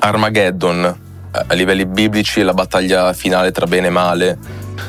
Armageddon, a livelli biblici, la battaglia finale tra bene e male.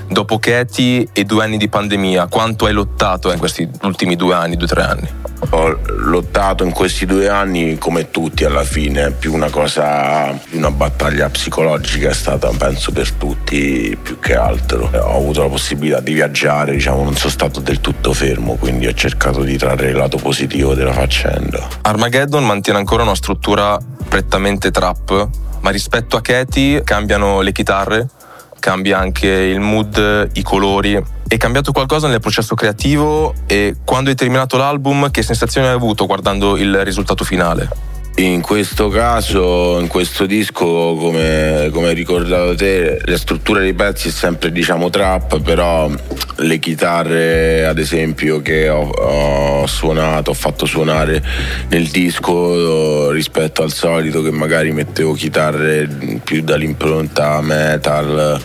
Dopo Katie e due anni di pandemia, quanto hai lottato in questi ultimi due anni, due o tre anni? Ho lottato in questi due anni come tutti alla fine, più una cosa, una battaglia psicologica è stata penso per tutti più che altro. Ho avuto la possibilità di viaggiare, diciamo non sono stato del tutto fermo, quindi ho cercato di trarre il lato positivo della faccenda. Armageddon mantiene ancora una struttura prettamente trap, ma rispetto a Katie cambiano le chitarre, cambia anche il mood, i colori. È cambiato qualcosa nel processo creativo e quando hai terminato l'album che sensazione hai avuto guardando il risultato finale? In questo caso, in questo disco, come, come hai ricordato te, la struttura dei pezzi è sempre diciamo trap, però le chitarre ad esempio che ho, ho suonato, ho fatto suonare nel disco rispetto al solito che magari mettevo chitarre più dall'impronta metal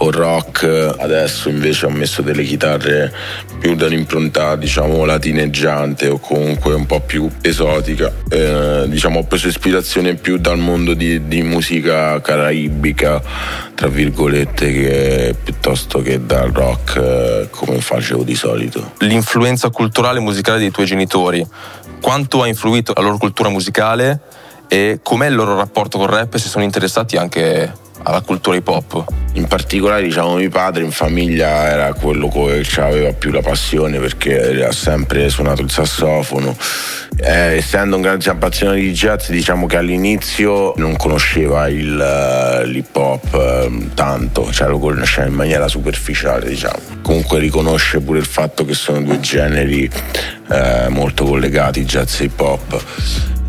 o rock, adesso invece ho messo delle chitarre più dall'impronta diciamo latineggiante o comunque un po' più esotica. Eh, diciamo ho preso ispirazione più dal mondo di, di musica caraibica, tra virgolette, che piuttosto che dal rock eh, come facevo di solito. L'influenza culturale e musicale dei tuoi genitori, quanto ha influito la loro cultura musicale e com'è il loro rapporto col rap e se sono interessati anche alla cultura hip hop. In particolare, diciamo, mio padre in famiglia era quello che aveva più la passione perché ha sempre suonato il sassofono. Eh, essendo un grande appassionato di jazz, diciamo che all'inizio non conosceva il, uh, l'hip hop uh, tanto, cioè lo conosceva in maniera superficiale, diciamo. Comunque riconosce pure il fatto che sono due generi uh, molto collegati, jazz e hip hop.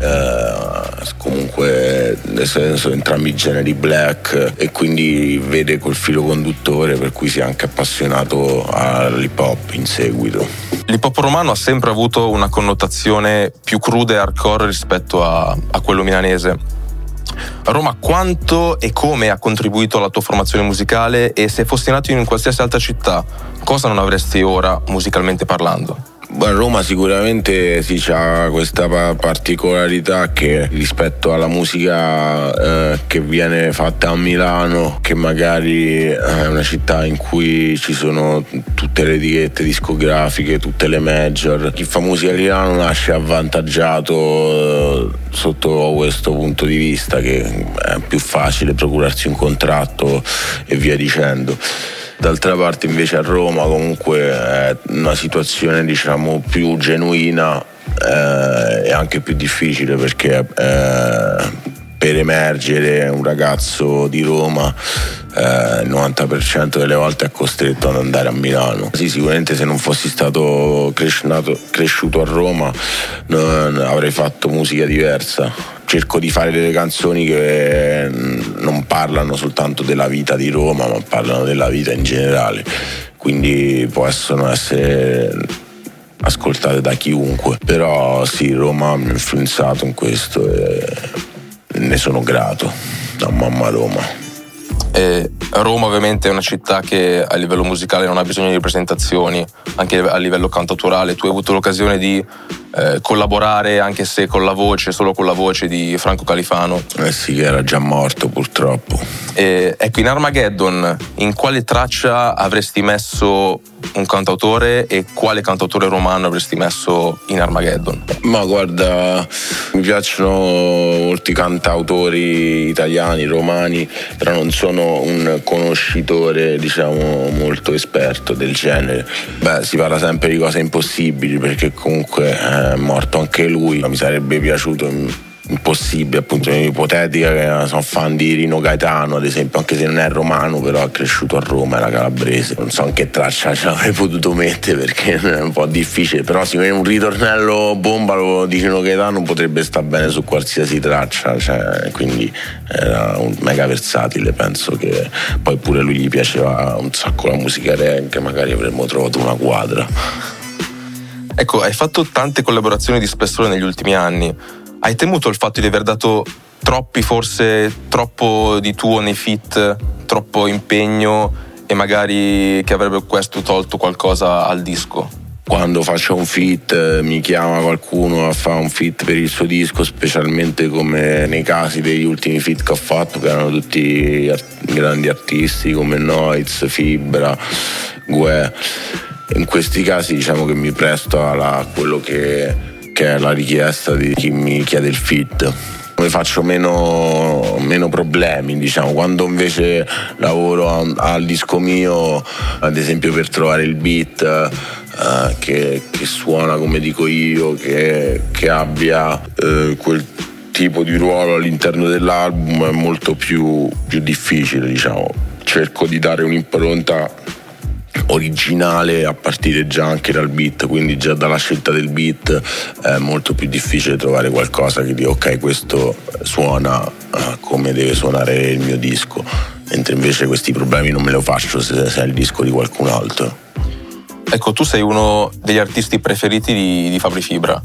Uh, comunque sono entrambi generi black e quindi vede quel filo conduttore per cui si è anche appassionato all'hip hop in seguito. L'hip hop romano ha sempre avuto una connotazione più cruda e hardcore rispetto a, a quello milanese. Roma quanto e come ha contribuito alla tua formazione musicale e se fossi nato in qualsiasi altra città, cosa non avresti ora musicalmente parlando? Roma sicuramente sì, c'ha questa particolarità che rispetto alla musica eh, che viene fatta a Milano, che magari è una città in cui ci sono tutte le etichette discografiche, tutte le major, chi fa musica a Milano nasce avvantaggiato eh, sotto questo punto di vista che è più facile procurarsi un contratto e via dicendo. D'altra parte invece a Roma comunque è una situazione diciamo più genuina eh, e anche più difficile perché eh, per emergere un ragazzo di Roma eh, il 90% delle volte è costretto ad andare a Milano. Sì, sicuramente se non fossi stato cresciuto, a Roma non avrei fatto musica diversa. Cerco di fare delle canzoni che non parlano soltanto della vita di Roma, ma parlano della vita in generale. Quindi possono essere ascoltate da chiunque. Però sì, Roma mi ha influenzato in questo e ne sono grato. Da mamma Roma. E Roma ovviamente è una città che a livello musicale non ha bisogno di presentazioni, anche a livello cantautorale. Tu hai avuto l'occasione di eh, collaborare, anche se con la voce, solo con la voce di Franco Califano. Eh sì, che era già morto purtroppo. E, ecco, in Armageddon, in quale traccia avresti messo un cantautore e quale cantautore romano avresti messo in Armageddon? Ma guarda, mi piacciono molti cantautori italiani, romani, però non sono un conoscitore, diciamo, molto esperto del genere. Beh, si parla sempre di cose impossibili perché comunque è morto anche lui, mi sarebbe piaciuto impossibile, appunto, ipotetica che sono fan di Rino Gaetano, ad esempio, anche se non è romano, però è cresciuto a Roma, era calabrese. Non so in che traccia ce l'avrei potuto mettere perché è un po' difficile, però sicuramente un ritornello bomba di Rino Gaetano potrebbe stare bene su qualsiasi traccia, cioè, quindi era un mega versatile, penso che poi pure lui gli piaceva un sacco la musica reggae, magari avremmo trovato una quadra. Ecco, hai fatto tante collaborazioni di spessore negli ultimi anni hai temuto il fatto di aver dato troppi, forse troppo di tuo nei fit, troppo impegno e magari che avrebbe questo tolto qualcosa al disco? Quando faccio un fit mi chiama qualcuno a fare un fit per il suo disco, specialmente come nei casi degli ultimi fit che ho fatto, che erano tutti grandi artisti come Noiz, Fibra, Gue. In questi casi diciamo che mi presto a quello che che è la richiesta di chi mi chiede il fit mi faccio meno, meno, problemi, diciamo. Quando invece lavoro al disco mio, ad esempio per trovare il beat eh, che, che, suona come dico io, che, che abbia eh, quel tipo di ruolo all'interno dell'album è molto più, più difficile, diciamo. Cerco di dare un'impronta originale a partire già anche dal beat, quindi già dalla scelta del beat è molto più difficile trovare qualcosa che dica ok questo suona uh, come deve suonare il mio disco, mentre invece questi problemi non me lo faccio se, è il disco di qualcun altro. Ecco, tu sei uno degli artisti preferiti di, di Fabri Fibra.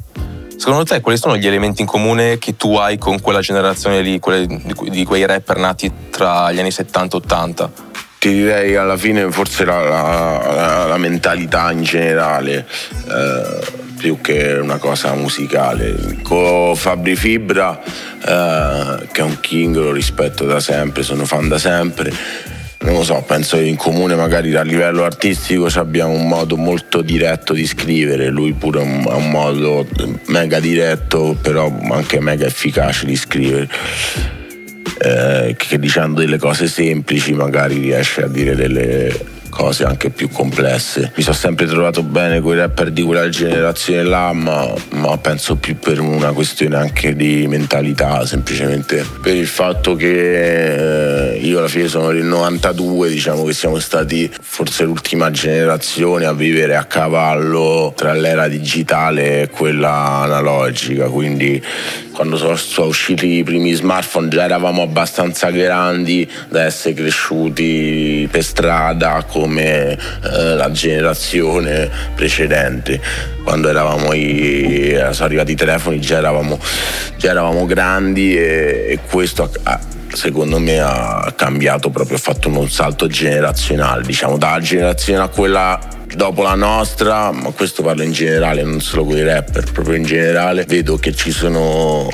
Secondo te quali sono gli elementi in comune che tu hai con quella generazione lì, di, di quei rapper nati tra gli anni 70 e 80? Ti direi alla fine forse la, la, la mentalità in generale eh, più che una cosa musicale. Con Fabri Fibra eh, che è un king lo rispetto da sempre sono fan da sempre. Non lo so, penso che in comune magari a livello artistico abbiamo un modo molto diretto di scrivere, lui pure ha un modo mega diretto però anche mega efficace di scrivere eh, che dicendo delle cose semplici magari riesce a dire delle cose anche più complesse. Mi sono sempre trovato bene con i rapper di quella generazione là, ma, ma, penso più per una questione anche di mentalità, semplicemente per il fatto che eh, io alla fine sono del 92, diciamo che siamo stati forse l'ultima generazione a vivere a cavallo tra l'era digitale e quella analogica, quindi quando sono, sono, usciti i primi smartphone già eravamo abbastanza grandi da essere cresciuti per strada come eh, la generazione precedente. Quando eravamo i, sono arrivati i telefoni già eravamo, già eravamo grandi e, e questo ha, secondo me ha cambiato proprio, ha fatto un salto generazionale, diciamo dalla generazione a quella dopo la nostra, ma questo parlo in generale, non solo con i rapper, proprio in generale, vedo che ci sono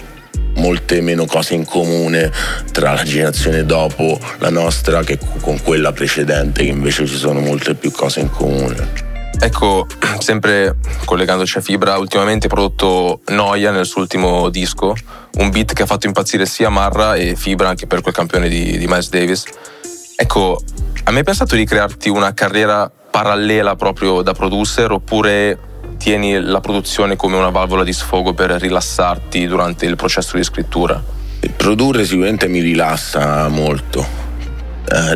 molte meno cose in comune tra la generazione dopo la nostra che con quella precedente, che invece ci sono molte più cose in comune. Ecco, sempre collegandoci a Fibra, ultimamente ha prodotto Noia nel suo ultimo disco, un beat che ha fatto impazzire sia Marra e Fibra anche per quel campione di, di Miles Davis. Ecco, me è pensato di crearti una carriera parallela proprio da producer oppure tieni la produzione come una valvola di sfogo per rilassarti durante il processo di scrittura? Produrre sicuramente mi rilassa molto. Eh,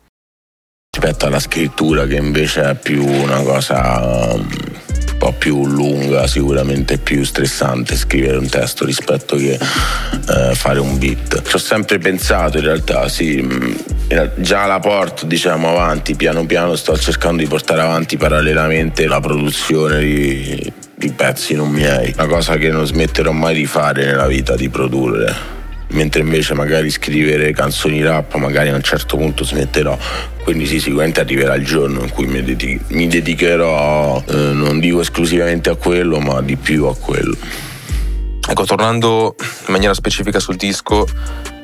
Rispetto alla scrittura che invece è più una cosa um, un po' più lunga, sicuramente più stressante scrivere un testo rispetto che uh, fare un beat. Ci ho sempre pensato in realtà, sì, mm, già la porto diciamo avanti, piano piano sto cercando di portare avanti parallelamente la produzione di, di pezzi non miei, una cosa che non smetterò mai di fare nella vita, di produrre mentre invece magari scrivere canzoni rap magari a un certo punto smetterò. Quindi sì sicuramente arriverà il giorno in cui mi, dedichi- mi dedicherò eh, non dico esclusivamente a quello ma di più a quello. Ecco tornando in maniera specifica sul disco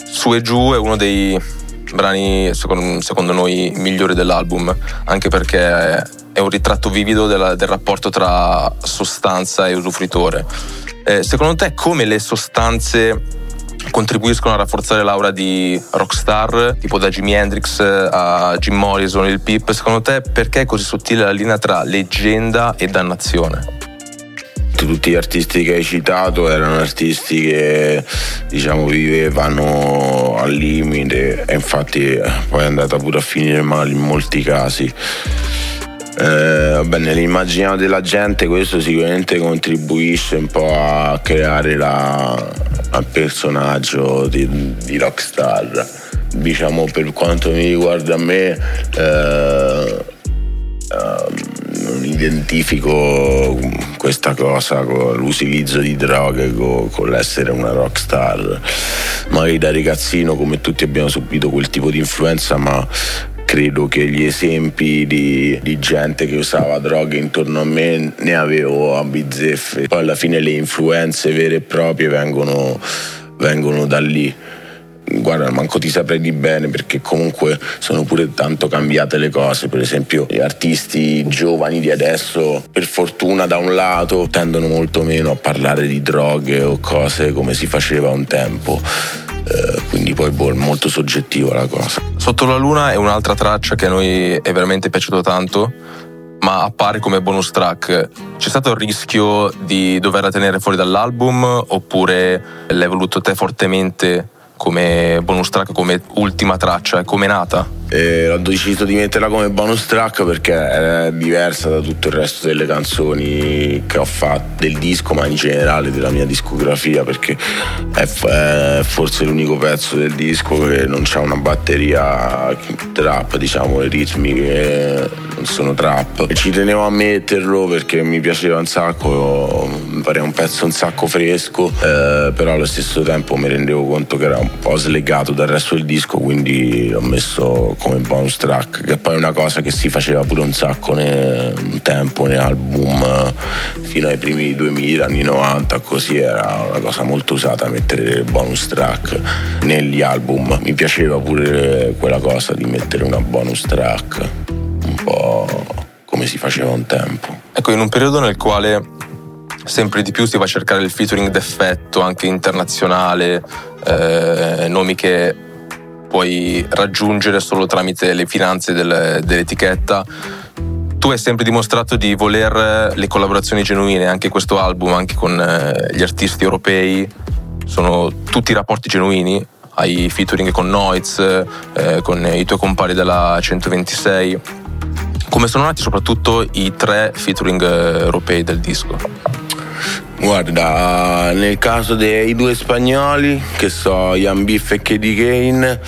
su e giù è uno dei brani secondo, secondo noi migliori dell'album anche perché è un ritratto vivido della, del rapporto tra sostanza e usufruitore. Eh, secondo te come le sostanze contribuiscono a rafforzare l'aura di rockstar, tipo da Jimi Hendrix a Jim Morrison, il Pip. Secondo te perché è così sottile la linea tra leggenda e dannazione? tutti gli artisti che hai citato erano artisti che diciamo vivevano al limite e infatti poi è andata pure a finire male in molti casi eh, vabbè, nell'immaginario della gente questo sicuramente contribuisce un po' a creare la, al personaggio di, di, rockstar. Diciamo per quanto mi riguarda a me eh, eh, non identifico questa cosa con l'utilizzo di droghe con, con l'essere una rockstar. Magari da ragazzino come tutti abbiamo subito quel tipo di influenza ma credo che gli esempi di, di, gente che usava droghe intorno a me ne avevo a bizzeffe. Poi alla fine le influenze vere e proprie vengono, vengono da lì. Guarda, manco ti saprei di bene perché comunque sono pure tanto cambiate le cose. Per esempio, gli artisti giovani di adesso, per fortuna da un lato, tendono molto meno a parlare di droghe o cose come si faceva un tempo eh, quindi poi boh, è molto soggettiva la cosa. Sotto la luna è un'altra traccia che a noi è veramente piaciuto tanto ma appare come bonus track. C'è stato il rischio di doverla tenere fuori dall'album oppure l'hai voluto te fortemente come bonus track, come ultima traccia? Come è nata? E ho deciso di metterla come bonus track perché è diversa da tutto il resto delle canzoni che ho fatto del disco ma in generale della mia discografia perché è, è forse l'unico pezzo del disco che non c'ha una batteria trap diciamo i ritmi che non sono trap. Ci tenevo a metterlo perché mi piaceva un sacco pare un pezzo un sacco fresco, eh, però allo stesso tempo mi rendevo conto che era un po' slegato dal resto del disco, quindi l'ho messo come bonus track, che poi è una cosa che si faceva pure un sacco ne, un tempo nei album fino ai primi 2000, anni 90, così era una cosa molto usata mettere bonus track negli album. Mi piaceva pure quella cosa di mettere una bonus track, un po' come si faceva un tempo. Ecco, in un periodo nel quale sempre di più si va a cercare il featuring d'effetto anche internazionale, eh, nomi che puoi raggiungere solo tramite le finanze del, dell'etichetta. Tu hai sempre dimostrato di voler le collaborazioni genuine, anche questo album, anche con eh, gli artisti europei, sono tutti rapporti genuini, hai featuring con Noiz, eh, con i tuoi compari della 126. Come sono nati soprattutto i tre featuring eh, europei del disco? Guarda, nel caso dei due spagnoli, che so, Ian Biff e Katie Kane,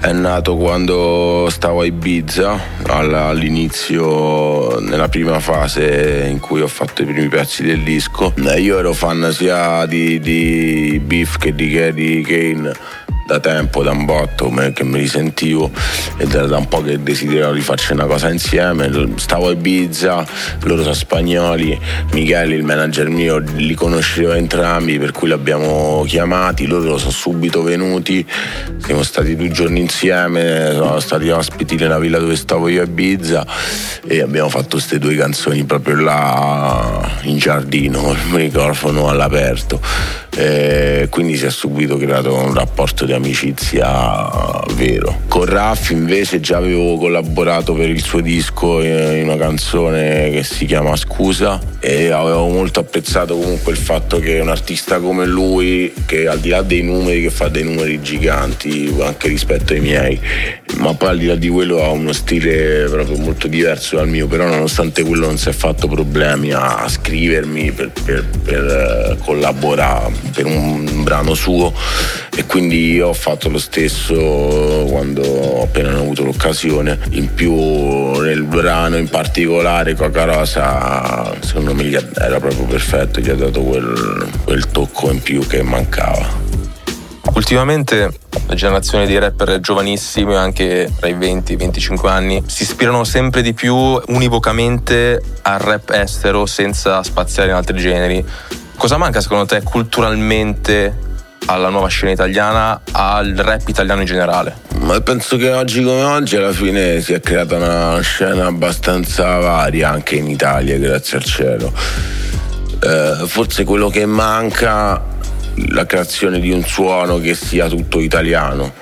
è nato quando stavo a Ibiza, all'inizio, nella prima fase in cui ho fatto i primi pezzi del disco. Io ero fan sia di, di Biff che di Katie Kane da tempo, da un botto che me li sentivo ed era da un po' che desideravo di farci una cosa insieme. Stavo a Ibiza, loro sono spagnoli, Michele, il manager mio, li conoscevo entrambi, per cui li abbiamo chiamati, loro sono subito venuti, siamo stati due giorni insieme, sono stati ospiti nella villa dove stavo io a Ibiza e abbiamo fatto queste due canzoni proprio là in giardino, il microfono all'aperto. E quindi si è subito creato un rapporto di amicizia vero. Con Raffi invece già avevo collaborato per il suo disco in una canzone che si chiama Scusa e avevo molto apprezzato comunque il fatto che un artista come lui, che al di là dei numeri, che fa dei numeri giganti anche rispetto ai miei, ma poi al di là di quello ha uno stile proprio molto diverso dal mio, però nonostante quello non si è fatto problemi a scrivermi per, per, per eh, collaborare per un brano suo e quindi ho fatto lo stesso quando ho appena avuto l'occasione. In più nel brano in particolare Coca Rosa secondo me era proprio perfetto, gli ha dato quel, quel tocco in più che mancava. Ultimamente la generazione di rapper giovanissimi, anche tra i 20 e i 25 anni, si ispirano sempre di più univocamente al rap estero senza spaziare in altri generi. Cosa manca secondo te culturalmente alla nuova scena italiana, al rap italiano in generale? Ma penso che oggi come oggi alla fine si è creata una scena abbastanza varia anche in Italia, grazie al cielo. Eh, forse quello che manca la creazione di un suono che sia tutto italiano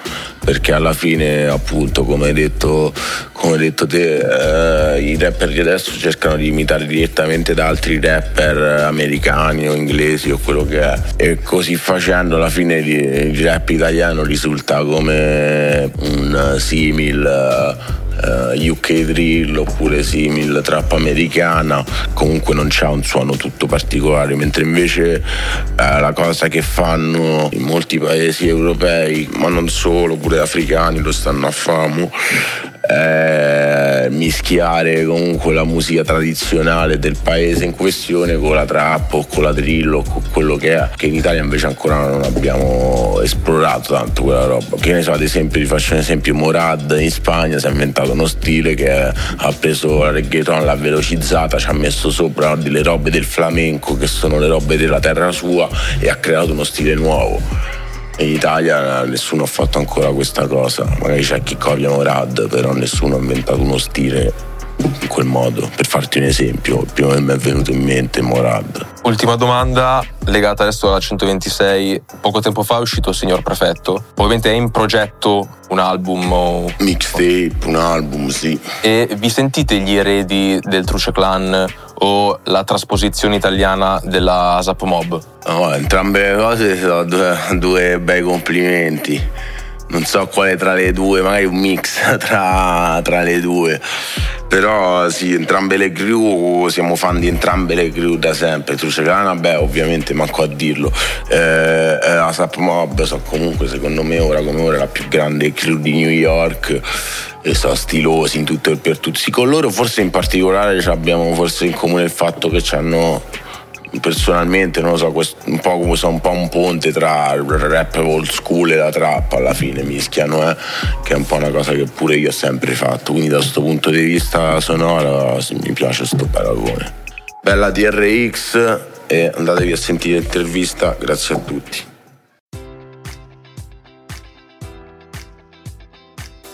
perché alla fine appunto come hai detto, come hai detto te eh, i rapper di adesso cercano di imitare direttamente da altri rapper americani o inglesi o quello che è. E così facendo alla fine il rap italiano risulta come un simil eh, UK drill oppure simil trap americana comunque non c'ha un suono tutto particolare mentre invece uh, la cosa che fanno in molti paesi europei ma non solo pure africani lo stanno a famo eh, mischiare comunque la musica tradizionale del paese in questione con la trap o con la drill o con quello che è, che in Italia invece ancora non abbiamo esplorato tanto quella roba. Che ne so, ad esempio, vi faccio un esempio, Morad in Spagna si è inventato uno stile che ha preso la reggaeton, l'ha velocizzata, ci ha messo sopra delle robe del flamenco che sono le robe della terra sua e ha creato uno stile nuovo in Italia nessuno ha fatto ancora questa cosa. Magari c'è chi copia Morad, però nessuno ha inventato uno stile in quel modo. Per farti un esempio, il primo che mi è venuto in mente è Morad. Ultima domanda legata adesso alla 126. Poco tempo fa è uscito Signor Prefetto. Ovviamente è in progetto un album o... Mixtape, un album, sì. E vi sentite gli eredi del Truce Clan o la trasposizione italiana della ASAP Mob? No, entrambe le cose sono due, due bei complimenti non so quale tra le due, magari un mix tra, tra, le due. Però sì, entrambe le crew, siamo fan di entrambe le crew da sempre. Trucegana, beh, ovviamente manco a dirlo. Eh, eh, Asap Mob so comunque secondo me ora come ora la più grande crew di New York e sono stilosi in tutto e per tutti. Con loro forse in particolare abbiamo forse in comune il fatto che hanno personalmente non lo so, questo, un po' come so, un un ponte tra il rap old school e la trap alla fine mischiano, eh? che è un po' una cosa che pure io ho sempre fatto. Quindi da questo punto di vista sonoro mi piace sto paragone. Bella TRX e andatevi a sentire l'intervista, grazie a tutti.